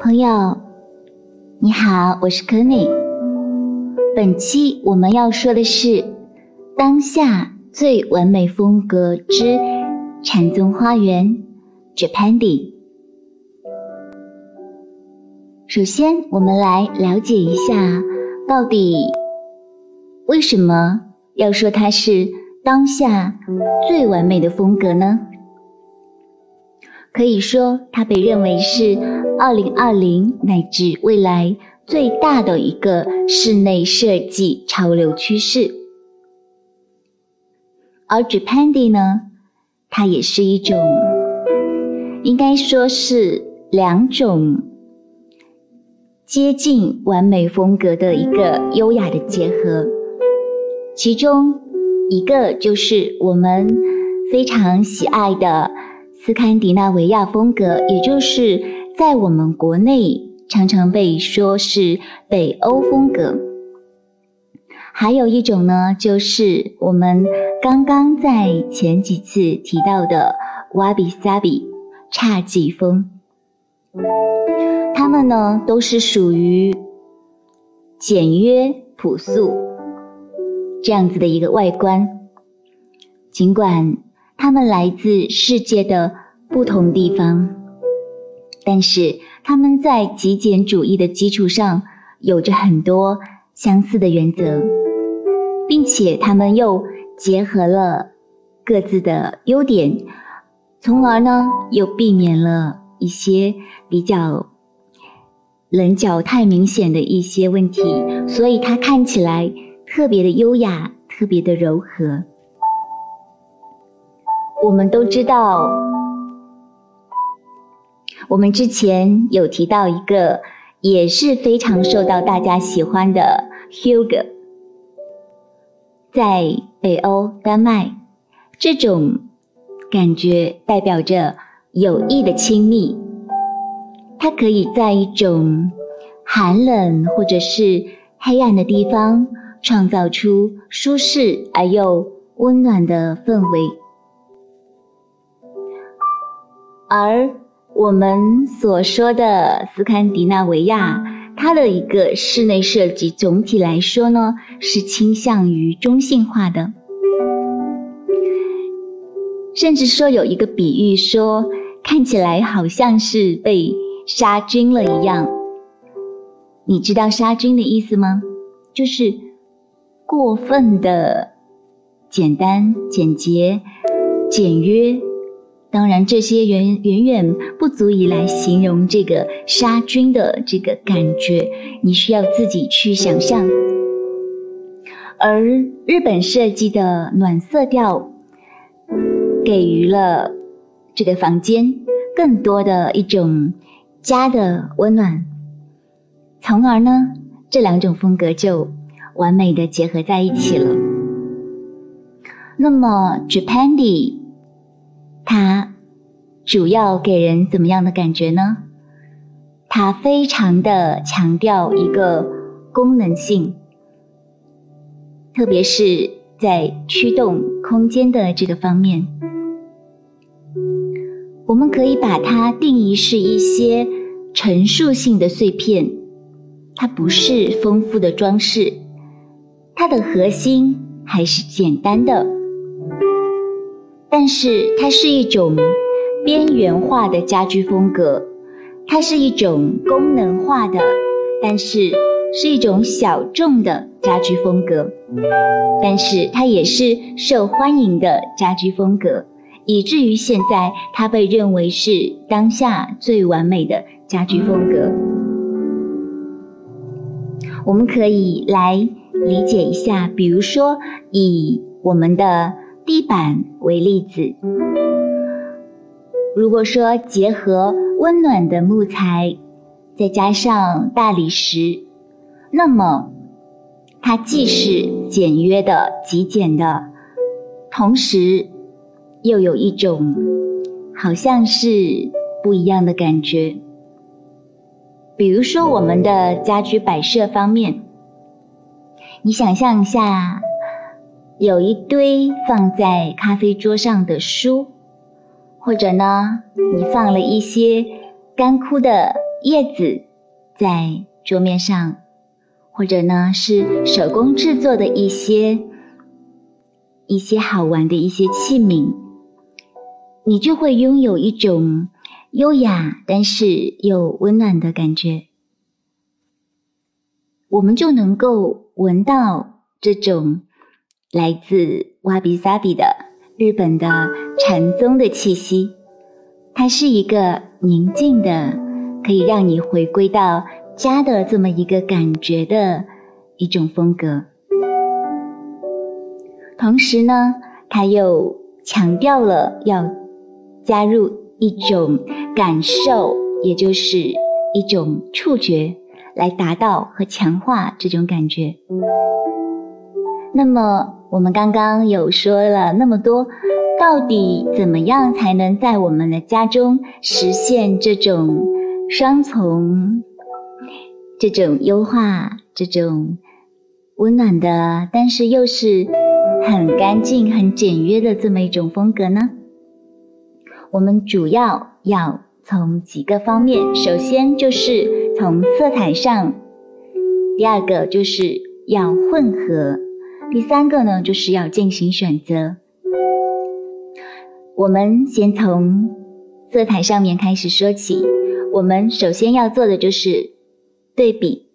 朋友，你好，我是 k e n n y 本期我们要说的是当下最完美风格之禅宗花园 （Japani）。首先，我们来了解一下，到底为什么要说它是当下最完美的风格呢？可以说，它被认为是二零二零乃至未来最大的一个室内设计潮流趋势。而 Japandi 呢，它也是一种，应该说是两种接近完美风格的一个优雅的结合。其中一个就是我们非常喜爱的。斯堪的纳维亚风格，也就是在我们国内常常被说是北欧风格。还有一种呢，就是我们刚刚在前几次提到的瓦比萨比侘寂风。它们呢，都是属于简约朴素这样子的一个外观，尽管。他们来自世界的不同地方，但是他们在极简主义的基础上有着很多相似的原则，并且他们又结合了各自的优点，从而呢又避免了一些比较棱角太明显的一些问题，所以它看起来特别的优雅，特别的柔和。我们都知道，我们之前有提到一个也是非常受到大家喜欢的 Hugo，在北欧丹麦，这种感觉代表着友谊的亲密。它可以在一种寒冷或者是黑暗的地方，创造出舒适而又温暖的氛围。而我们所说的斯堪的纳维亚，它的一个室内设计总体来说呢，是倾向于中性化的。甚至说有一个比喻说，看起来好像是被杀菌了一样。你知道杀菌的意思吗？就是过分的简单、简洁、简约。当然，这些远远远不足以来形容这个杀菌的这个感觉，你需要自己去想象。而日本设计的暖色调，给予了这个房间更多的一种家的温暖，从而呢，这两种风格就完美的结合在一起了。那么，Japandi。它主要给人怎么样的感觉呢？它非常的强调一个功能性，特别是在驱动空间的这个方面，我们可以把它定义是一些陈述性的碎片，它不是丰富的装饰，它的核心还是简单的。但是它是一种边缘化的家居风格，它是一种功能化的，但是是一种小众的家居风格，但是它也是受欢迎的家居风格，以至于现在它被认为是当下最完美的家居风格。我们可以来理解一下，比如说以我们的。地板为例子，如果说结合温暖的木材，再加上大理石，那么它既是简约的、极简的，同时又有一种好像是不一样的感觉。比如说我们的家居摆设方面，你想象一下。有一堆放在咖啡桌上的书，或者呢，你放了一些干枯的叶子在桌面上，或者呢是手工制作的一些一些好玩的一些器皿，你就会拥有一种优雅但是又温暖的感觉。我们就能够闻到这种来自瓦比萨比的日本的禅宗的气息，它是一个宁静的，可以让你回归到家的这么一个感觉的一种风格。同时呢，它又强调了要加入一种感受，也就是一种触觉。来达到和强化这种感觉。那么，我们刚刚有说了那么多，到底怎么样才能在我们的家中实现这种双重、这种优化、这种温暖的，但是又是很干净、很简约的这么一种风格呢？我们主要要从几个方面，首先就是。从色彩上，第二个就是要混合，第三个呢就是要进行选择。我们先从色彩上面开始说起，我们首先要做的就是对比，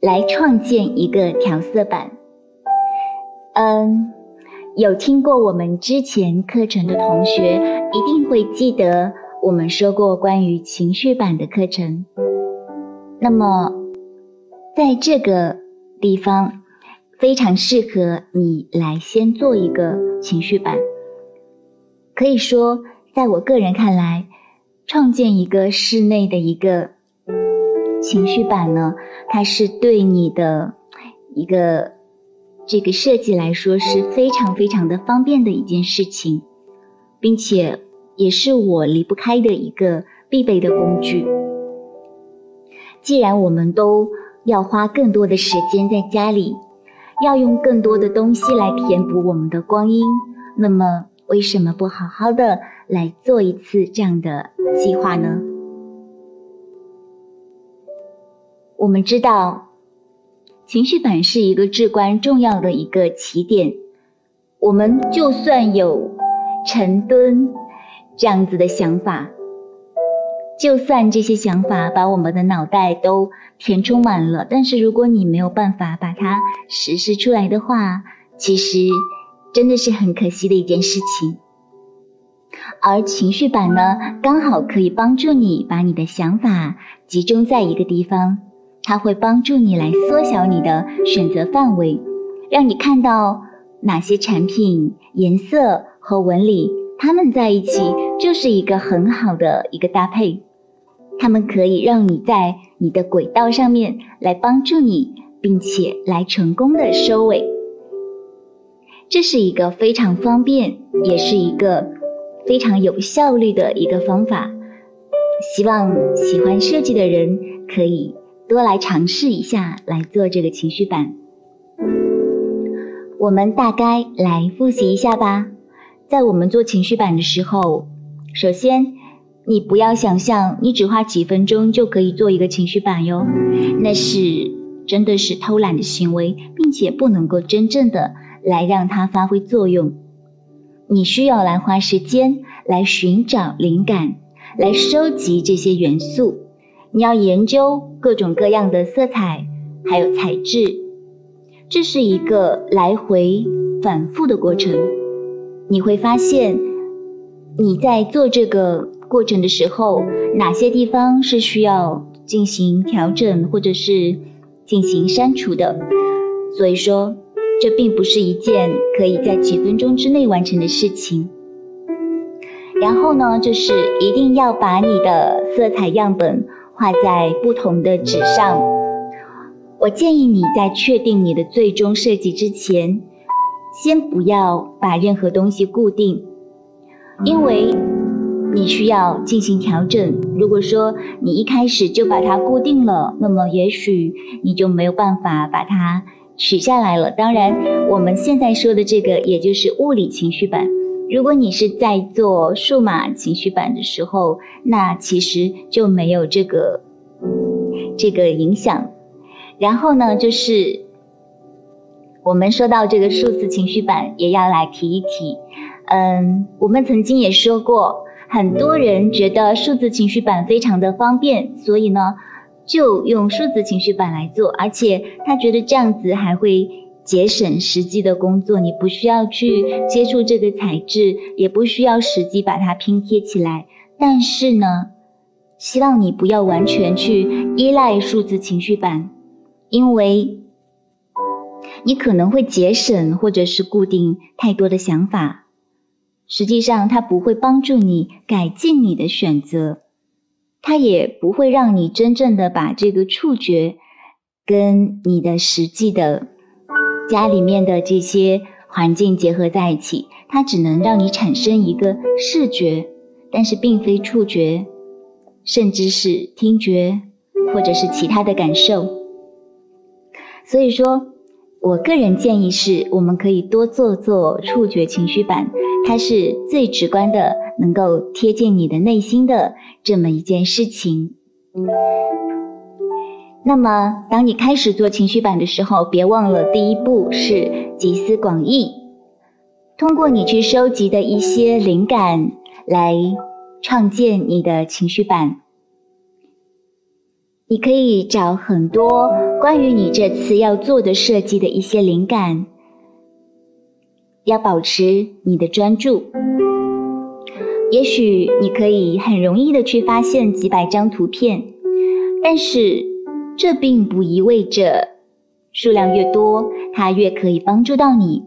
来创建一个调色板。嗯，有听过我们之前课程的同学一定会记得，我们说过关于情绪板的课程。那么，在这个地方非常适合你来先做一个情绪板。可以说，在我个人看来，创建一个室内的一个情绪板呢，它是对你的一个这个设计来说是非常非常的方便的一件事情，并且也是我离不开的一个必备的工具。既然我们都要花更多的时间在家里，要用更多的东西来填补我们的光阴，那么为什么不好好的来做一次这样的计划呢？我们知道，情绪板是一个至关重要的一个起点。我们就算有沉蹲这样子的想法。就算这些想法把我们的脑袋都填充满了，但是如果你没有办法把它实施出来的话，其实真的是很可惜的一件事情。而情绪板呢，刚好可以帮助你把你的想法集中在一个地方，它会帮助你来缩小你的选择范围，让你看到哪些产品、颜色和纹理，它们在一起就是一个很好的一个搭配。它们可以让你在你的轨道上面来帮助你，并且来成功的收尾。这是一个非常方便，也是一个非常有效率的一个方法。希望喜欢设计的人可以多来尝试一下来做这个情绪板。我们大概来复习一下吧。在我们做情绪板的时候，首先。你不要想象，你只花几分钟就可以做一个情绪板哟，那是真的是偷懒的行为，并且不能够真正的来让它发挥作用。你需要来花时间来寻找灵感，来收集这些元素。你要研究各种各样的色彩，还有材质，这是一个来回反复的过程。你会发现，你在做这个。过程的时候，哪些地方是需要进行调整或者是进行删除的？所以说，这并不是一件可以在几分钟之内完成的事情。然后呢，就是一定要把你的色彩样本画在不同的纸上。我建议你在确定你的最终设计之前，先不要把任何东西固定，因为。你需要进行调整。如果说你一开始就把它固定了，那么也许你就没有办法把它取下来了。当然，我们现在说的这个也就是物理情绪板。如果你是在做数码情绪板的时候，那其实就没有这个这个影响。然后呢，就是我们说到这个数字情绪板，也要来提一提。嗯，我们曾经也说过，很多人觉得数字情绪板非常的方便，所以呢，就用数字情绪板来做，而且他觉得这样子还会节省实际的工作，你不需要去接触这个材质，也不需要实际把它拼贴起来。但是呢，希望你不要完全去依赖数字情绪板。因为你可能会节省或者是固定太多的想法，实际上它不会帮助你改进你的选择，它也不会让你真正的把这个触觉跟你的实际的家里面的这些环境结合在一起，它只能让你产生一个视觉，但是并非触觉，甚至是听觉或者是其他的感受。所以说，我个人建议是，我们可以多做做触觉情绪板，它是最直观的，能够贴近你的内心的这么一件事情。那么，当你开始做情绪板的时候，别忘了第一步是集思广益，通过你去收集的一些灵感来创建你的情绪板。你可以找很多关于你这次要做的设计的一些灵感，要保持你的专注。也许你可以很容易的去发现几百张图片，但是这并不意味着数量越多，它越可以帮助到你。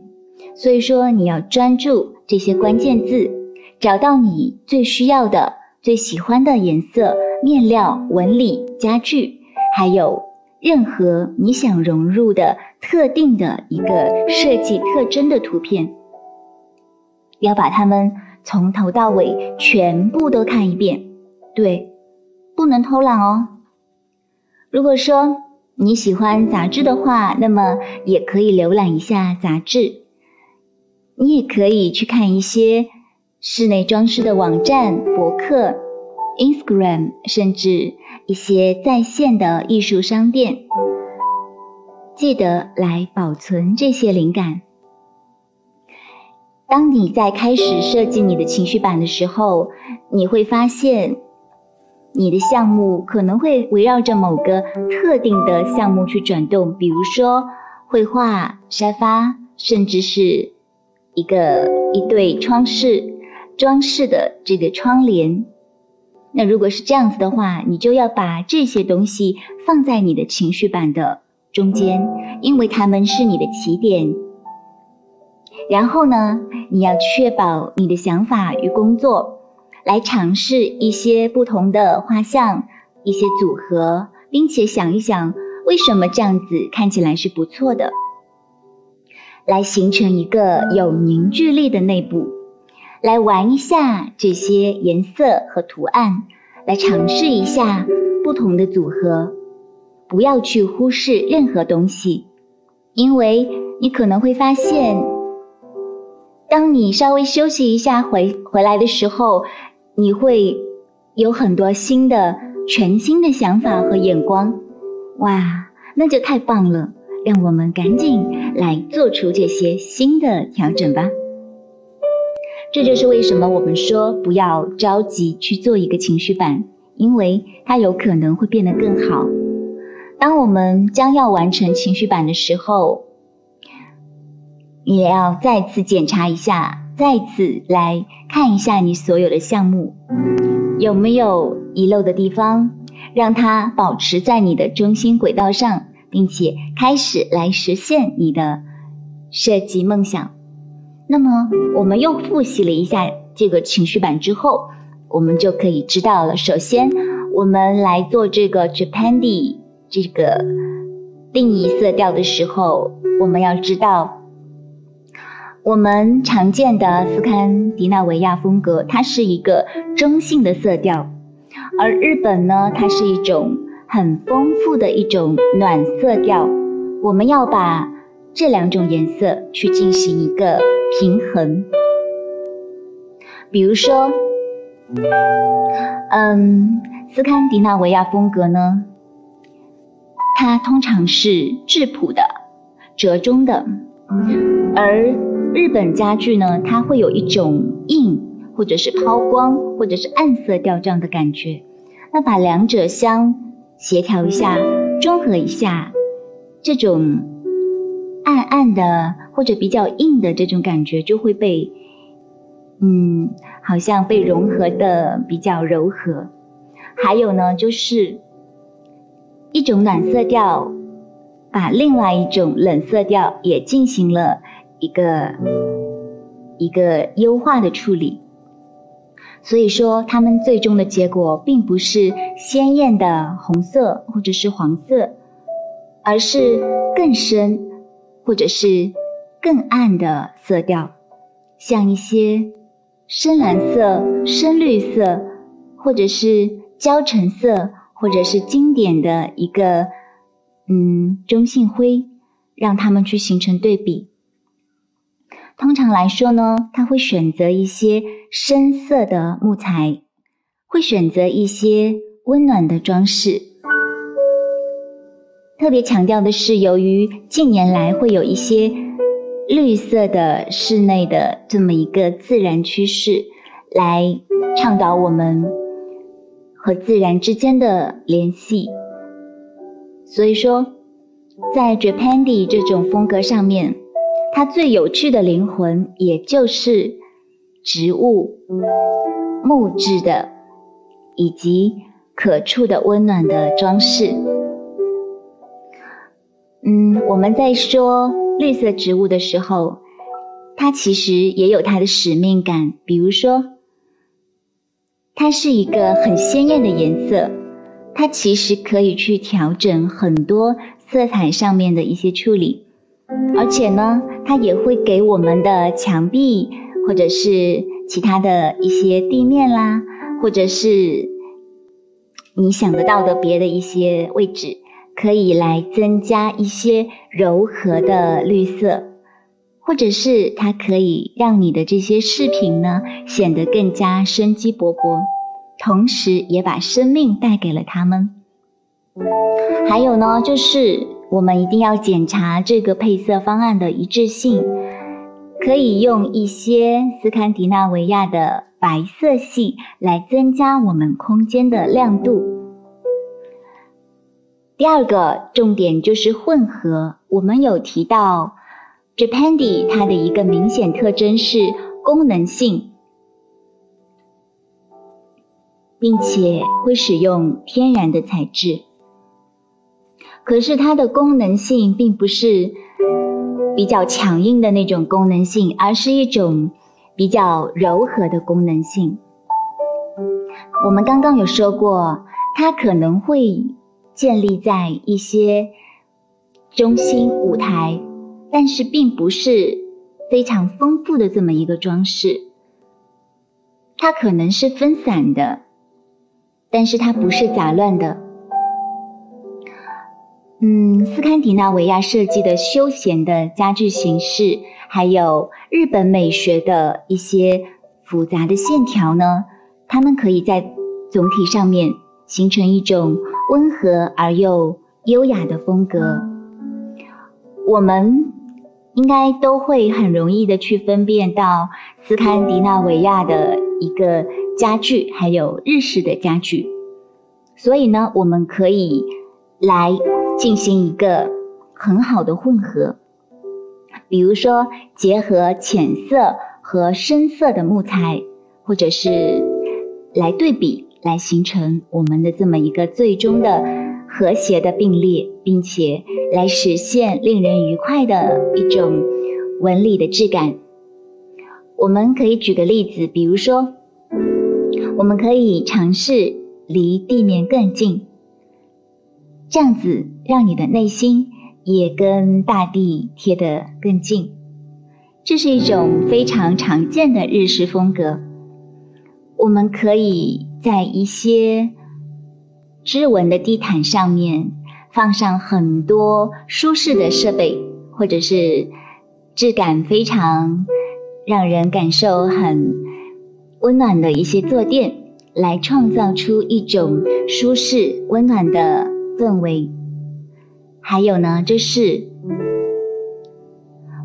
所以说，你要专注这些关键字，找到你最需要的、最喜欢的颜色。面料、纹理、家具，还有任何你想融入的特定的一个设计特征的图片，要把它们从头到尾全部都看一遍。对，不能偷懒哦。如果说你喜欢杂志的话，那么也可以浏览一下杂志。你也可以去看一些室内装饰的网站、博客。Instagram，甚至一些在线的艺术商店，记得来保存这些灵感。当你在开始设计你的情绪板的时候，你会发现你的项目可能会围绕着某个特定的项目去转动，比如说绘画、沙发，甚至是一个一对窗饰装饰的这个窗帘。那如果是这样子的话，你就要把这些东西放在你的情绪板的中间，因为它们是你的起点。然后呢，你要确保你的想法与工作，来尝试一些不同的画像、一些组合，并且想一想为什么这样子看起来是不错的，来形成一个有凝聚力的内部。来玩一下这些颜色和图案，来尝试一下不同的组合，不要去忽视任何东西，因为你可能会发现，当你稍微休息一下回回来的时候，你会有很多新的、全新的想法和眼光，哇，那就太棒了！让我们赶紧来做出这些新的调整吧。这就是为什么我们说不要着急去做一个情绪板，因为它有可能会变得更好。当我们将要完成情绪板的时候，也要再次检查一下，再次来看一下你所有的项目有没有遗漏的地方，让它保持在你的中心轨道上，并且开始来实现你的设计梦想。那么，我们又复习了一下这个情绪板之后，我们就可以知道了。首先，我们来做这个 Japandi 这个定义色调的时候，我们要知道，我们常见的斯堪的纳维亚风格，它是一个中性的色调，而日本呢，它是一种很丰富的一种暖色调。我们要把这两种颜色去进行一个。平衡，比如说，嗯，斯堪的纳维亚风格呢，它通常是质朴的、折中的，而日本家具呢，它会有一种硬，或者是抛光，或者是暗色调这样的感觉。那把两者相协调一下，中和一下，这种暗暗的或者比较硬的这种感觉就会被，嗯，好像被融合的比较柔和。还有呢，就是一种暖色调，把另外一种冷色调也进行了一个一个优化的处理。所以说，它们最终的结果并不是鲜艳的红色或者是黄色，而是更深或者是更暗的色调，像一些深蓝色、深绿色，或者是焦橙色，或者是经典的一个嗯中性灰，让它们去形成对比。通常来说呢，他会选择一些深色的木材，会选择一些温暖的装饰。特别强调的是，由于近年来会有一些绿色的室内的这么一个自然趋势，来倡导我们和自然之间的联系。所以说，在 Japandi 这种风格上面。它最有趣的灵魂，也就是植物、木质的，以及可触的温暖的装饰。嗯，我们在说绿色植物的时候，它其实也有它的使命感。比如说，它是一个很鲜艳的颜色，它其实可以去调整很多色彩上面的一些处理。而且呢，它也会给我们的墙壁，或者是其他的一些地面啦，或者是你想得到的别的一些位置，可以来增加一些柔和的绿色，或者是它可以让你的这些饰品呢显得更加生机勃勃，同时也把生命带给了他们。还有呢，就是。我们一定要检查这个配色方案的一致性，可以用一些斯堪的纳维亚的白色系来增加我们空间的亮度。第二个重点就是混合。我们有提到，Japandi 它的一个明显特征是功能性，并且会使用天然的材质。可是它的功能性并不是比较强硬的那种功能性，而是一种比较柔和的功能性。我们刚刚有说过，它可能会建立在一些中心舞台，但是并不是非常丰富的这么一个装饰。它可能是分散的，但是它不是杂乱的。嗯，斯堪的纳维亚设计的休闲的家具形式，还有日本美学的一些复杂的线条呢，它们可以在总体上面形成一种温和而又优雅的风格。我们应该都会很容易的去分辨到斯堪的纳维亚的一个家具，还有日式的家具。所以呢，我们可以来。进行一个很好的混合，比如说结合浅色和深色的木材，或者是来对比，来形成我们的这么一个最终的和谐的并列，并且来实现令人愉快的一种纹理的质感。我们可以举个例子，比如说，我们可以尝试离地面更近。这样子让你的内心也跟大地贴得更近，这是一种非常常见的日式风格。我们可以在一些织纹的地毯上面放上很多舒适的设备，或者是质感非常让人感受很温暖的一些坐垫，来创造出一种舒适温暖的氛围。还有呢，就是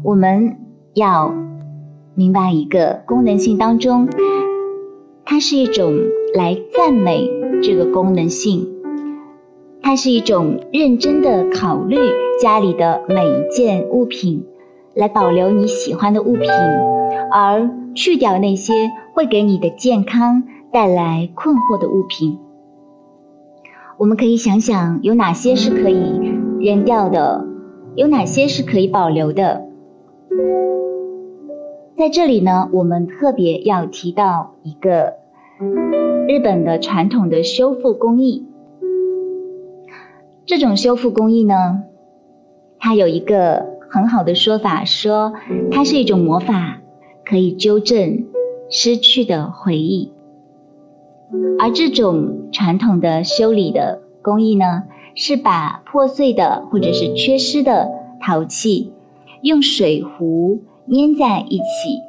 我们要明白一个功能性当中，它是一种来赞美这个功能性，它是一种认真的考虑家里的每一件物品，来保留你喜欢的物品，而去掉那些会给你的健康带来困惑的物品。我们可以想想有哪些是可以。扔掉的有哪些是可以保留的？在这里呢，我们特别要提到一个日本的传统的修复工艺。这种修复工艺呢，它有一个很好的说法，说它是一种魔法，可以纠正失去的回忆。而这种传统的修理的工艺呢？是把破碎的或者是缺失的陶器用水壶粘在一起，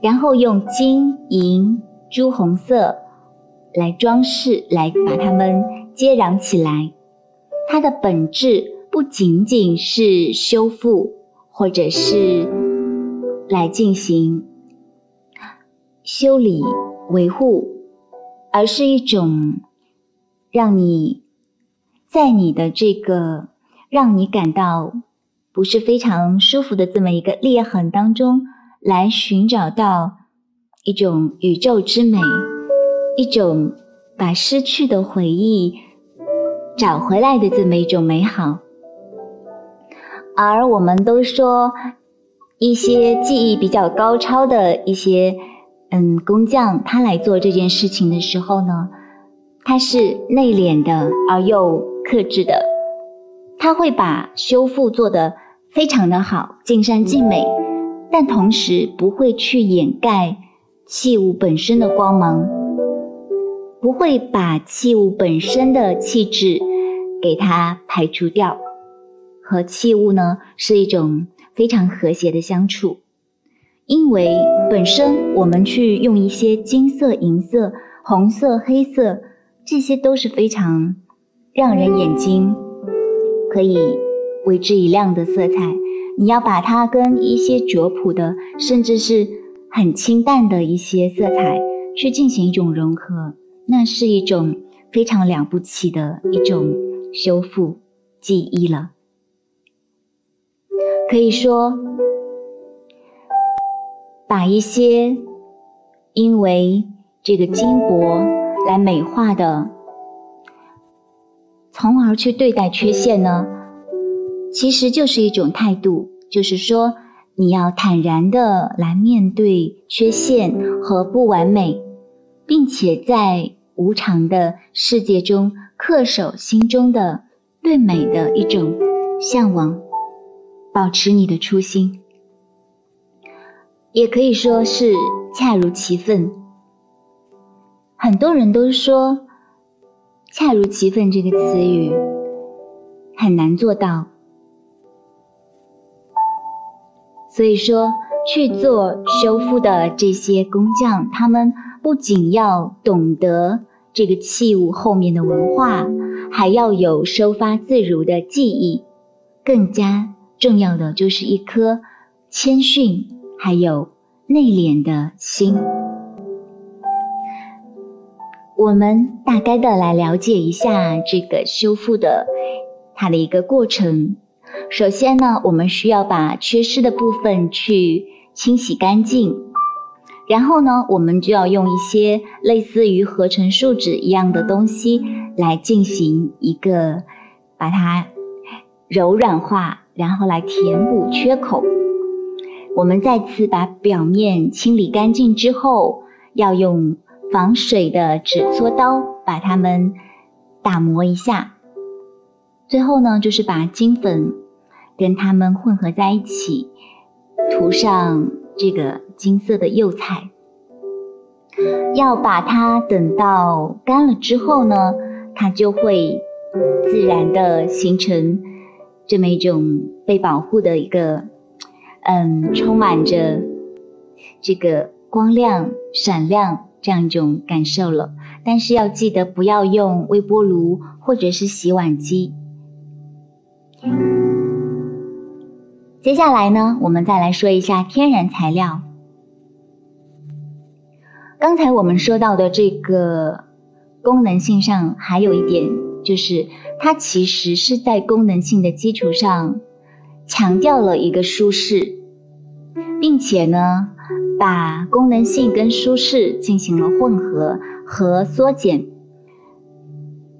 然后用金银朱红色来装饰，来把它们接壤起来。它的本质不仅仅是修复，或者是来进行修理维护，而是一种让你。在你的这个让你感到不是非常舒服的这么一个裂痕当中，来寻找到一种宇宙之美，一种把失去的回忆找回来的这么一种美好。而我们都说，一些技艺比较高超的一些嗯工匠，他来做这件事情的时候呢，他是内敛的而又。克制的，他会把修复做得非常的好，尽善尽美，但同时不会去掩盖器物本身的光芒，不会把器物本身的气质给它排除掉。和器物呢是一种非常和谐的相处，因为本身我们去用一些金色、银色、红色、黑色，这些都是非常。让人眼睛可以为之一亮的色彩，你要把它跟一些拙朴的，甚至是很清淡的一些色彩去进行一种融合，那是一种非常了不起的一种修复记忆了。可以说，把一些因为这个金箔来美化的。从而去对待缺陷呢，其实就是一种态度，就是说你要坦然的来面对缺陷和不完美，并且在无常的世界中恪守心中的对美的一种向往，保持你的初心，也可以说是恰如其分。很多人都说。恰如其分这个词语很难做到，所以说去做修复的这些工匠，他们不仅要懂得这个器物后面的文化，还要有收发自如的技艺，更加重要的就是一颗谦逊还有内敛的心。我们大概的来了解一下这个修复的它的一个过程。首先呢，我们需要把缺失的部分去清洗干净，然后呢，我们就要用一些类似于合成树脂一样的东西来进行一个把它柔软化，然后来填补缺口。我们再次把表面清理干净之后，要用。防水的纸搓刀把它们打磨一下，最后呢，就是把金粉跟它们混合在一起，涂上这个金色的釉彩。要把它等到干了之后呢，它就会自然的形成这么一种被保护的一个，嗯，充满着这个光亮闪亮。这样一种感受了，但是要记得不要用微波炉或者是洗碗机。接下来呢，我们再来说一下天然材料。刚才我们说到的这个功能性上，还有一点就是，它其实是在功能性的基础上强调了一个舒适，并且呢，把功能性跟舒适进行了混合和缩减，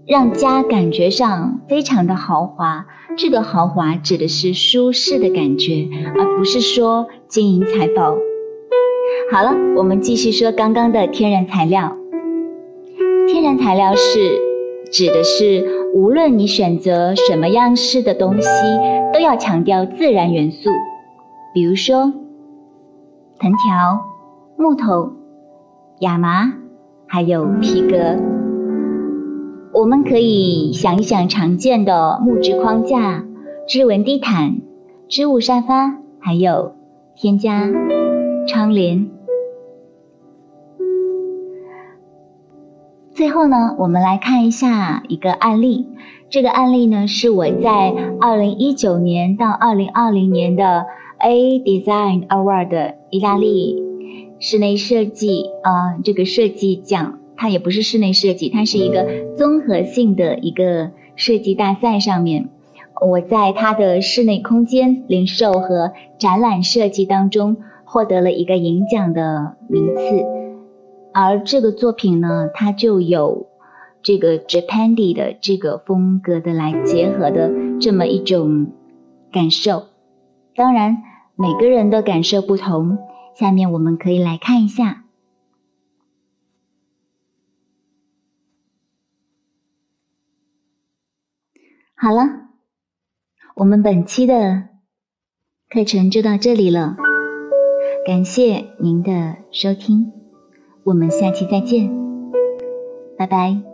让家感觉上非常的豪华。这个豪华指的是舒适的感觉，而不是说金银财宝。好了，我们继续说刚刚的天然材料。天然材料是指的是无论你选择什么样式的东西，都要强调自然元素，比如说藤条、木头、亚麻，还有皮革。我们可以想一想常见的木质框架、织纹地毯、织物沙发，还有添加窗帘。最后呢，我们来看一下一个案例。这个案例呢，是我在二零一九年到二零二零年的 A Design Award 的意大利室内设计啊这个设计奖，它也不是室内设计，它是一个综合性的一个设计大赛上面，我在它的室内空间零售和展览设计当中获得了一个银奖的名次。而这个作品呢，它就有这个 Japandi 的这个风格的来结合的这么一种感受。当然，每个人的感受不同。下面我们可以来看一下。好了，我们本期的课程就到这里了，感谢您的收听。我们下期再见，拜拜。